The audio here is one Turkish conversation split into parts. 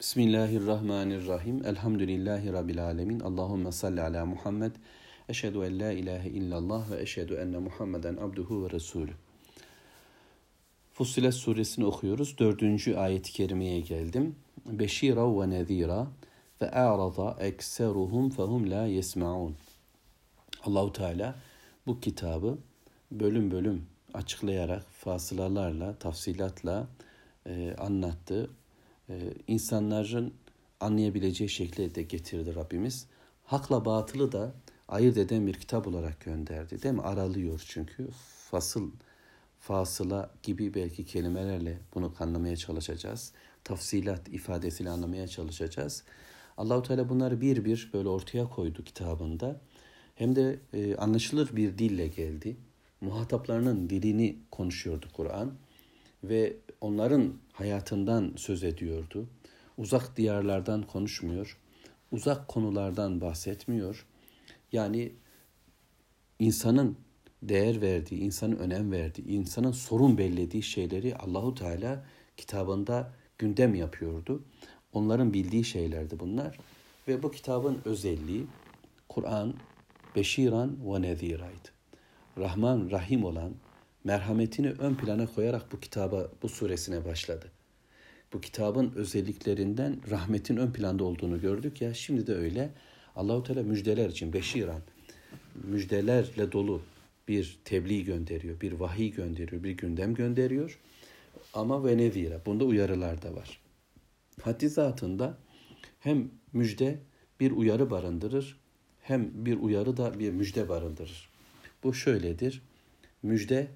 Bismillahirrahmanirrahim. Elhamdülillahi Rabbil alemin. Allahümme salli ala Muhammed. Eşhedü en la ilahe illallah ve eşhedü enne Muhammeden abduhu ve resulü. Fussilet suresini okuyoruz. Dördüncü ayet-i kerimeye geldim. Beşira ve nezira ve a'rada ekseruhum fehum la yesma'un. Allahu Teala bu kitabı bölüm bölüm açıklayarak fasılalarla, tafsilatla e, anlattı insanların anlayabileceği şekilde getirdi Rabbimiz. Hakla batılı da ayırt eden bir kitap olarak gönderdi. Değil mi? Aralıyor çünkü. Fasıl, fasıla gibi belki kelimelerle bunu anlamaya çalışacağız. Tafsilat ifadesiyle anlamaya çalışacağız. Allahu Teala bunları bir bir böyle ortaya koydu kitabında. Hem de e, anlaşılır bir dille geldi. Muhataplarının dilini konuşuyordu Kur'an ve onların hayatından söz ediyordu. Uzak diyarlardan konuşmuyor. Uzak konulardan bahsetmiyor. Yani insanın değer verdiği, insanın önem verdiği, insanın sorun bellediği şeyleri Allahu Teala kitabında gündem yapıyordu. Onların bildiği şeylerdi bunlar. Ve bu kitabın özelliği Kur'an beşiran ve neziraydı. Rahman, Rahim olan, merhametini ön plana koyarak bu kitaba, bu suresine başladı. Bu kitabın özelliklerinden rahmetin ön planda olduğunu gördük ya. Şimdi de öyle. Allahu Teala müjdeler için beşiran müjdelerle dolu bir tebliğ gönderiyor, bir vahiy gönderiyor, bir gündem gönderiyor. Ama ve nevira. Bunda uyarılar da var. Haddi zatında hem müjde bir uyarı barındırır, hem bir uyarı da bir müjde barındırır. Bu şöyledir. Müjde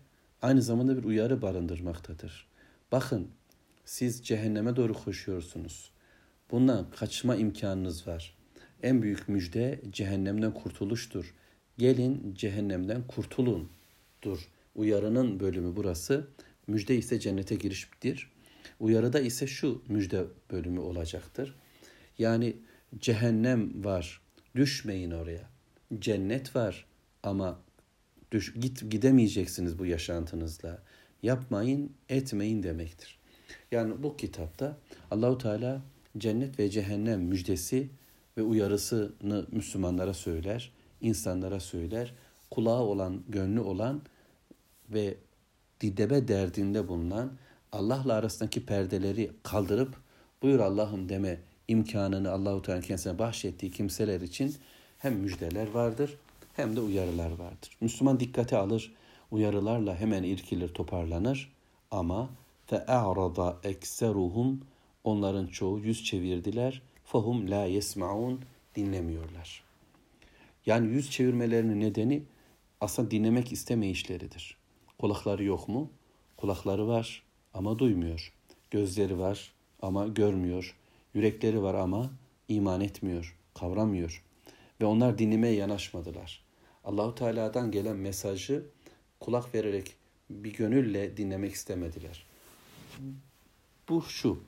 aynı zamanda bir uyarı barındırmaktadır. Bakın siz cehenneme doğru koşuyorsunuz. Bundan kaçma imkanınız var. En büyük müjde cehennemden kurtuluştur. Gelin cehennemden kurtulun. Dur. Uyarının bölümü burası. Müjde ise cennete giriştir. Uyarıda ise şu müjde bölümü olacaktır. Yani cehennem var. Düşmeyin oraya. Cennet var ama düş, git gidemeyeceksiniz bu yaşantınızla. Yapmayın, etmeyin demektir. Yani bu kitapta Allahu Teala cennet ve cehennem müjdesi ve uyarısını Müslümanlara söyler, insanlara söyler. Kulağı olan, gönlü olan ve didebe derdinde bulunan Allah'la arasındaki perdeleri kaldırıp buyur Allah'ım deme imkanını Allahu Teala kendisine bahşettiği kimseler için hem müjdeler vardır hem de uyarılar vardır. Müslüman dikkate alır, uyarılarla hemen irkilir, toparlanır ama fe a'rada ekseruhum onların çoğu yüz çevirdiler. Fahum la yesmaun dinlemiyorlar. Yani yüz çevirmelerinin nedeni aslında dinlemek istemeyişleridir. Kulakları yok mu? Kulakları var ama duymuyor. Gözleri var ama görmüyor. Yürekleri var ama iman etmiyor, kavramıyor. Ve onlar dinlemeye yanaşmadılar. Allahu Teala'dan gelen mesajı kulak vererek bir gönülle dinlemek istemediler. Bu şu.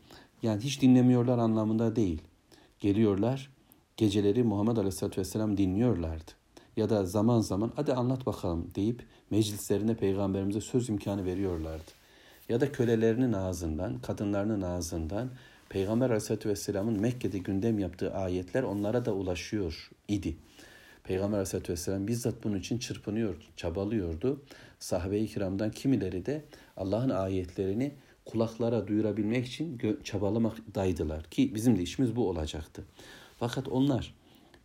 Yani hiç dinlemiyorlar anlamında değil. Geliyorlar, geceleri Muhammed Aleyhisselatü Vesselam dinliyorlardı. Ya da zaman zaman hadi anlat bakalım deyip meclislerine peygamberimize söz imkanı veriyorlardı. Ya da kölelerinin ağzından, kadınlarının ağzından Peygamber Aleyhisselatü Vesselam'ın Mekke'de gündem yaptığı ayetler onlara da ulaşıyor idi. Peygamber Aleyhisselatü Vesselam bizzat bunun için çırpınıyordu, çabalıyordu. Sahabe-i kiramdan kimileri de Allah'ın ayetlerini kulaklara duyurabilmek için çabalamaktaydılar. Ki bizim de işimiz bu olacaktı. Fakat onlar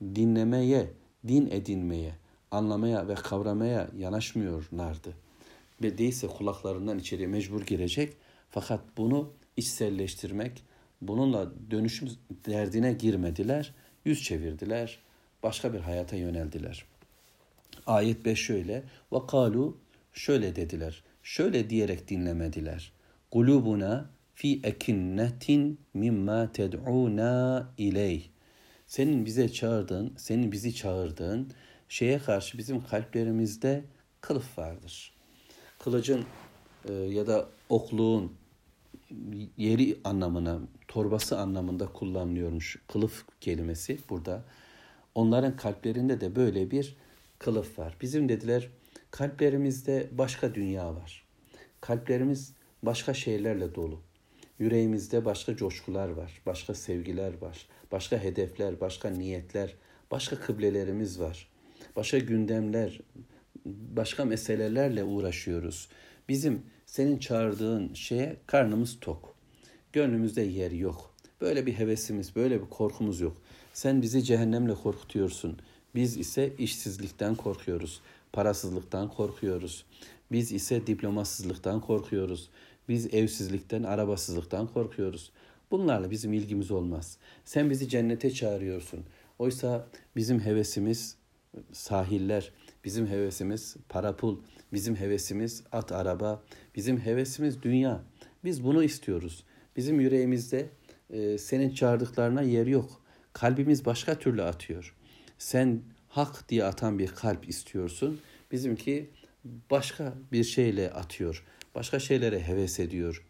dinlemeye, din edinmeye, anlamaya ve kavramaya yanaşmıyorlardı. Ve değilse kulaklarından içeriye mecbur girecek. Fakat bunu içselleştirmek, bununla dönüşüm derdine girmediler, yüz çevirdiler, başka bir hayata yöneldiler. Ayet 5 şöyle. Ve kalu şöyle dediler. Şöyle diyerek dinlemediler. Kulubuna fi ekinnetin mimma ted'una ileyh. Senin bize çağırdığın, senin bizi çağırdığın şeye karşı bizim kalplerimizde kılıf vardır. Kılıcın e, ya da okluğun yeri anlamına, torbası anlamında kullanılıyormuş kılıf kelimesi burada. Onların kalplerinde de böyle bir kılıf var. Bizim dediler kalplerimizde başka dünya var. Kalplerimiz başka şeylerle dolu. yüreğimizde başka coşkular var, başka sevgiler var, başka hedefler, başka niyetler, başka kıblelerimiz var. Başka gündemler, başka meselelerle uğraşıyoruz. Bizim senin çağırdığın şeye karnımız tok. Gönlümüzde yer yok. Böyle bir hevesimiz, böyle bir korkumuz yok. Sen bizi cehennemle korkutuyorsun. Biz ise işsizlikten korkuyoruz. Parasızlıktan korkuyoruz. Biz ise diplomasızlıktan korkuyoruz. Biz evsizlikten, arabasızlıktan korkuyoruz. Bunlarla bizim ilgimiz olmaz. Sen bizi cennete çağırıyorsun. Oysa bizim hevesimiz sahiller, bizim hevesimiz para pul, bizim hevesimiz at araba, bizim hevesimiz dünya. Biz bunu istiyoruz. Bizim yüreğimizde e, senin çağırdıklarına yer yok. Kalbimiz başka türlü atıyor. Sen hak diye atan bir kalp istiyorsun. Bizimki başka bir şeyle atıyor. Başka şeylere heves ediyor.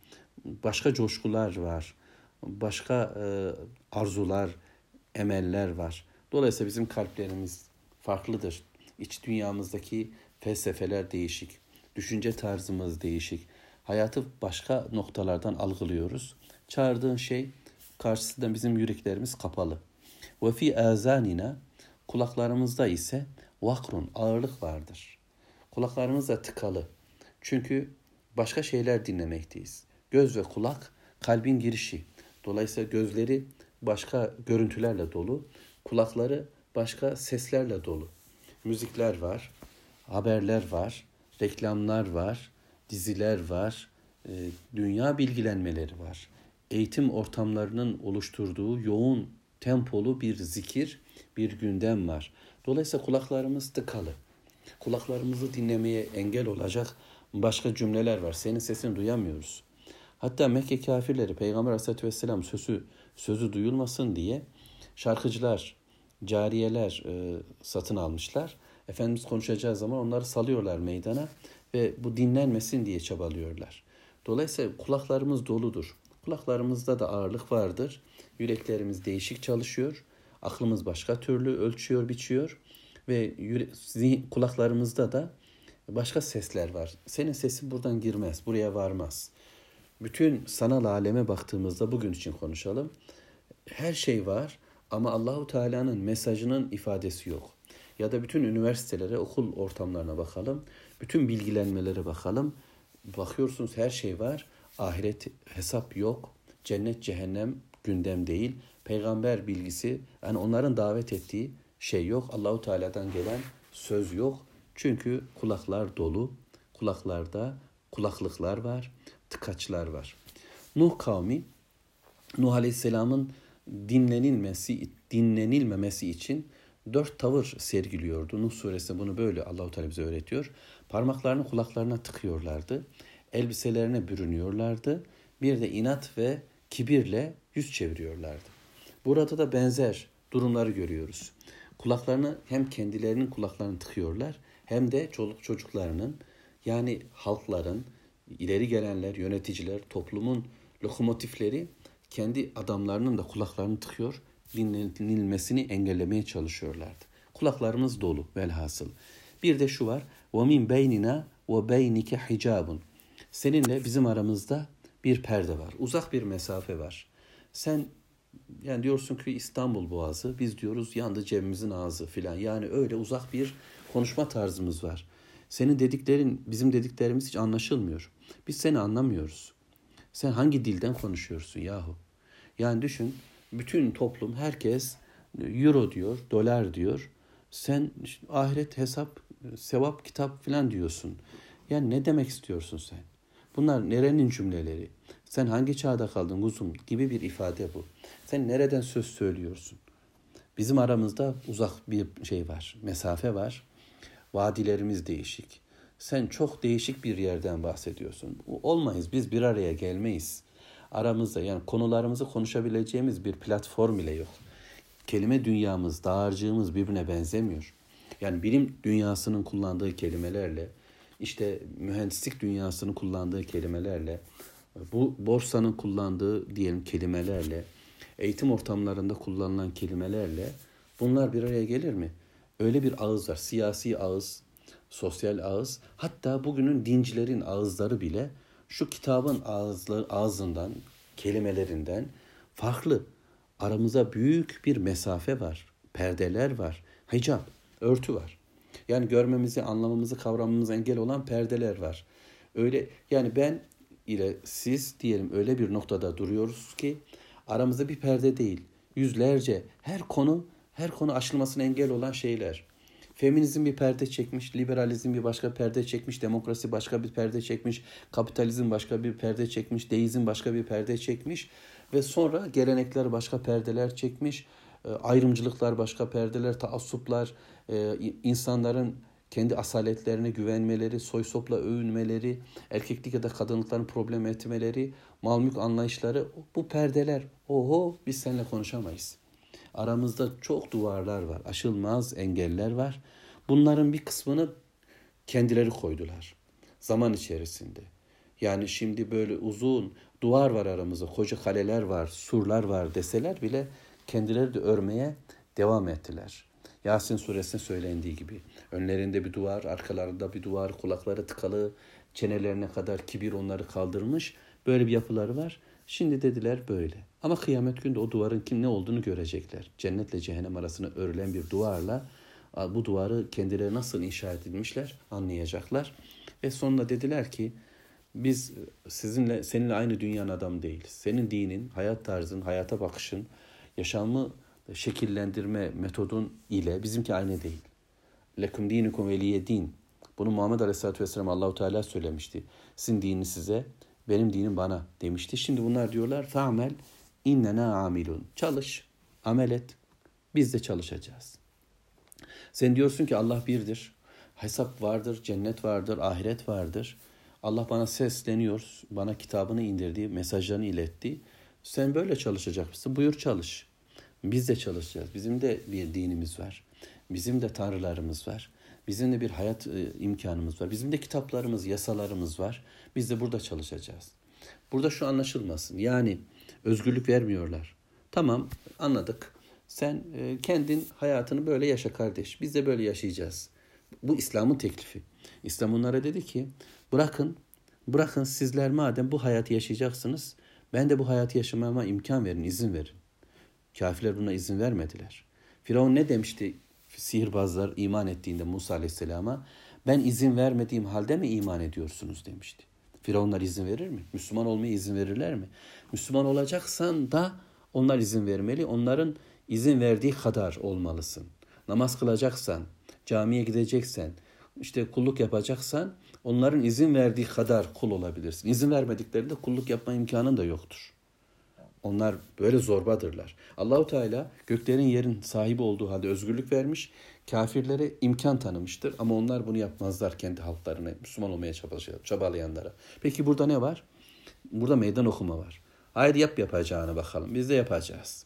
Başka coşkular var. Başka e, arzular, emeller var. Dolayısıyla bizim kalplerimiz farklıdır. İç dünyamızdaki felsefeler değişik. Düşünce tarzımız değişik. Hayatı başka noktalardan algılıyoruz. Çağırdığın şey karşısında bizim yüreklerimiz kapalı. Ve fi azanina kulaklarımızda ise vakrun ağırlık vardır. Kulaklarımız da tıkalı. Çünkü başka şeyler dinlemekteyiz. Göz ve kulak kalbin girişi. Dolayısıyla gözleri başka görüntülerle dolu, kulakları başka seslerle dolu. Müzikler var, haberler var, reklamlar var, diziler var, e, dünya bilgilenmeleri var. Eğitim ortamlarının oluşturduğu yoğun tempolu bir zikir, bir gündem var. Dolayısıyla kulaklarımız tıkalı. Kulaklarımızı dinlemeye engel olacak başka cümleler var. Senin sesini duyamıyoruz. Hatta Mekke kafirleri Peygamber Aleyhisselatü Vesselam sözü, sözü duyulmasın diye şarkıcılar, cariyeler e, satın almışlar. Efendimiz konuşacağı zaman onları salıyorlar meydana ve bu dinlenmesin diye çabalıyorlar. Dolayısıyla kulaklarımız doludur. Kulaklarımızda da ağırlık vardır. Yüreklerimiz değişik çalışıyor. Aklımız başka türlü ölçüyor, biçiyor ve yüre- kulaklarımızda da başka sesler var. Senin sesin buradan girmez, buraya varmaz. Bütün sanal aleme baktığımızda bugün için konuşalım. Her şey var ama Allahu Teala'nın mesajının ifadesi yok. Ya da bütün üniversitelere, okul ortamlarına bakalım. Bütün bilgilenmelere bakalım. Bakıyorsunuz her şey var. Ahiret hesap yok. Cennet cehennem gündem değil. Peygamber bilgisi yani onların davet ettiği şey yok. Allahu Teala'dan gelen söz yok. Çünkü kulaklar dolu. Kulaklarda kulaklıklar var, tıkaçlar var. Nuh kavmi Nuh Aleyhisselam'ın dinlenilmesi dinlenilmemesi için dört tavır sergiliyordu. Nuh suresi bunu böyle Allahu Teala bize öğretiyor. Parmaklarını kulaklarına tıkıyorlardı. Elbiselerine bürünüyorlardı. Bir de inat ve kibirle yüz çeviriyorlardı. Burada da benzer durumları görüyoruz. Kulaklarını hem kendilerinin kulaklarını tıkıyorlar hem de çoluk çocuklarının yani halkların, ileri gelenler, yöneticiler, toplumun lokomotifleri kendi adamlarının da kulaklarını tıkıyor, dinlenilmesini engellemeye çalışıyorlardı. Kulaklarımız dolu velhasıl. Bir de şu var. وَمِنْ بَيْنِنَا وَبَيْنِكَ حِجَابٌ Seninle bizim aramızda bir perde var. Uzak bir mesafe var. Sen yani diyorsun ki İstanbul Boğazı, biz diyoruz yandı cebimizin ağzı filan. Yani öyle uzak bir konuşma tarzımız var. Senin dediklerin, bizim dediklerimiz hiç anlaşılmıyor. Biz seni anlamıyoruz. Sen hangi dilden konuşuyorsun yahu? Yani düşün, bütün toplum, herkes euro diyor, dolar diyor. Sen ahiret hesap, sevap kitap filan diyorsun. Yani ne demek istiyorsun sen? Bunlar nerenin cümleleri? Sen hangi çağda kaldın kuzum gibi bir ifade bu. Sen nereden söz söylüyorsun? Bizim aramızda uzak bir şey var, mesafe var. Vadilerimiz değişik. Sen çok değişik bir yerden bahsediyorsun. Olmayız, biz bir araya gelmeyiz. Aramızda yani konularımızı konuşabileceğimiz bir platform bile yok. Kelime dünyamız, dağarcığımız birbirine benzemiyor. Yani bilim dünyasının kullandığı kelimelerle, işte mühendislik dünyasının kullandığı kelimelerle, bu borsanın kullandığı diyelim kelimelerle, eğitim ortamlarında kullanılan kelimelerle bunlar bir araya gelir mi? Öyle bir ağız var. Siyasi ağız, sosyal ağız. Hatta bugünün dincilerin ağızları bile şu kitabın ağızları, ağzından, kelimelerinden farklı. Aramıza büyük bir mesafe var. Perdeler var. Hicap, örtü var. Yani görmemizi, anlamamızı, kavramamızı engel olan perdeler var. Öyle yani ben ile siz diyelim öyle bir noktada duruyoruz ki aramızda bir perde değil. Yüzlerce her konu her konu aşılmasına engel olan şeyler. Feminizm bir perde çekmiş, liberalizm bir başka perde çekmiş, demokrasi başka bir perde çekmiş, kapitalizm başka bir perde çekmiş, deizm başka bir perde çekmiş ve sonra gelenekler başka perdeler çekmiş, ayrımcılıklar başka perdeler, taassuplar, e, insanların kendi asaletlerine güvenmeleri, soy sopla övünmeleri, erkeklik ya da kadınlıkların problem etmeleri, mal anlayışları bu perdeler. Oho biz seninle konuşamayız. Aramızda çok duvarlar var, aşılmaz engeller var. Bunların bir kısmını kendileri koydular zaman içerisinde. Yani şimdi böyle uzun duvar var aramızda, koca kaleler var, surlar var deseler bile kendileri de örmeye devam ettiler. Yasin suresinde söylendiği gibi. Önlerinde bir duvar, arkalarında bir duvar, kulakları tıkalı, çenelerine kadar kibir onları kaldırmış. Böyle bir yapıları var. Şimdi dediler böyle. Ama kıyamet günde o duvarın kim ne olduğunu görecekler. Cennetle cehennem arasında örülen bir duvarla bu duvarı kendileri nasıl inşa edilmişler anlayacaklar. Ve sonunda dediler ki biz sizinle seninle aynı dünyanın adam değiliz. Senin dinin, hayat tarzın, hayata bakışın, yaşamı şekillendirme metodun ile bizimki aynı değil. Lekum dinukum veliye din. Bunu Muhammed Aleyhisselatü Vesselam Allahu Teala söylemişti. Sizin dininiz size, benim dinim bana demişti. Şimdi bunlar diyorlar fa'mel innena amilun. Çalış, amel et. Biz de çalışacağız. Sen diyorsun ki Allah birdir. Hesap vardır, cennet vardır, ahiret vardır. Allah bana sesleniyor, bana kitabını indirdi, mesajlarını iletti. Sen böyle çalışacak mısın? Buyur çalış. Biz de çalışacağız. Bizim de bir dinimiz var. Bizim de tanrılarımız var. Bizim de bir hayat e, imkanımız var. Bizim de kitaplarımız, yasalarımız var. Biz de burada çalışacağız. Burada şu anlaşılmasın. Yani özgürlük vermiyorlar. Tamam anladık. Sen e, kendin hayatını böyle yaşa kardeş. Biz de böyle yaşayacağız. Bu İslam'ın teklifi. İslam onlara dedi ki bırakın bırakın sizler madem bu hayatı yaşayacaksınız ben de bu hayatı yaşamama imkan verin, izin verin. Kafirler buna izin vermediler. Firavun ne demişti sihirbazlar iman ettiğinde Musa Aleyhisselam'a? Ben izin vermediğim halde mi iman ediyorsunuz demişti. Firavunlar izin verir mi? Müslüman olmaya izin verirler mi? Müslüman olacaksan da onlar izin vermeli. Onların izin verdiği kadar olmalısın. Namaz kılacaksan, camiye gideceksen, işte kulluk yapacaksan onların izin verdiği kadar kul olabilirsin. İzin vermediklerinde kulluk yapma imkanın da yoktur. Onlar böyle zorbadırlar. Allahu Teala göklerin yerin sahibi olduğu halde özgürlük vermiş. Kafirlere imkan tanımıştır ama onlar bunu yapmazlar kendi halklarına, Müslüman olmaya çabalayanlara. Peki burada ne var? Burada meydan okuma var. Haydi yap yapacağını bakalım. Biz de yapacağız.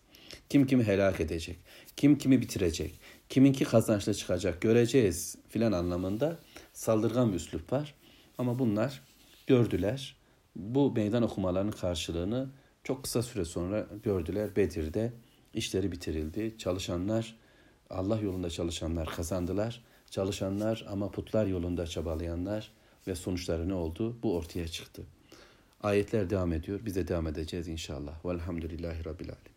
Kim kimi helak edecek? Kim kimi bitirecek? Kiminki kazançlı çıkacak? Göreceğiz filan anlamında saldırgan bir üslup var. Ama bunlar gördüler. Bu meydan okumalarının karşılığını çok kısa süre sonra gördüler Bedir'de işleri bitirildi. Çalışanlar Allah yolunda çalışanlar kazandılar. Çalışanlar ama putlar yolunda çabalayanlar ve sonuçları ne oldu? Bu ortaya çıktı. Ayetler devam ediyor. Biz de devam edeceğiz inşallah. Velhamdülillahi Rabbil Alemin.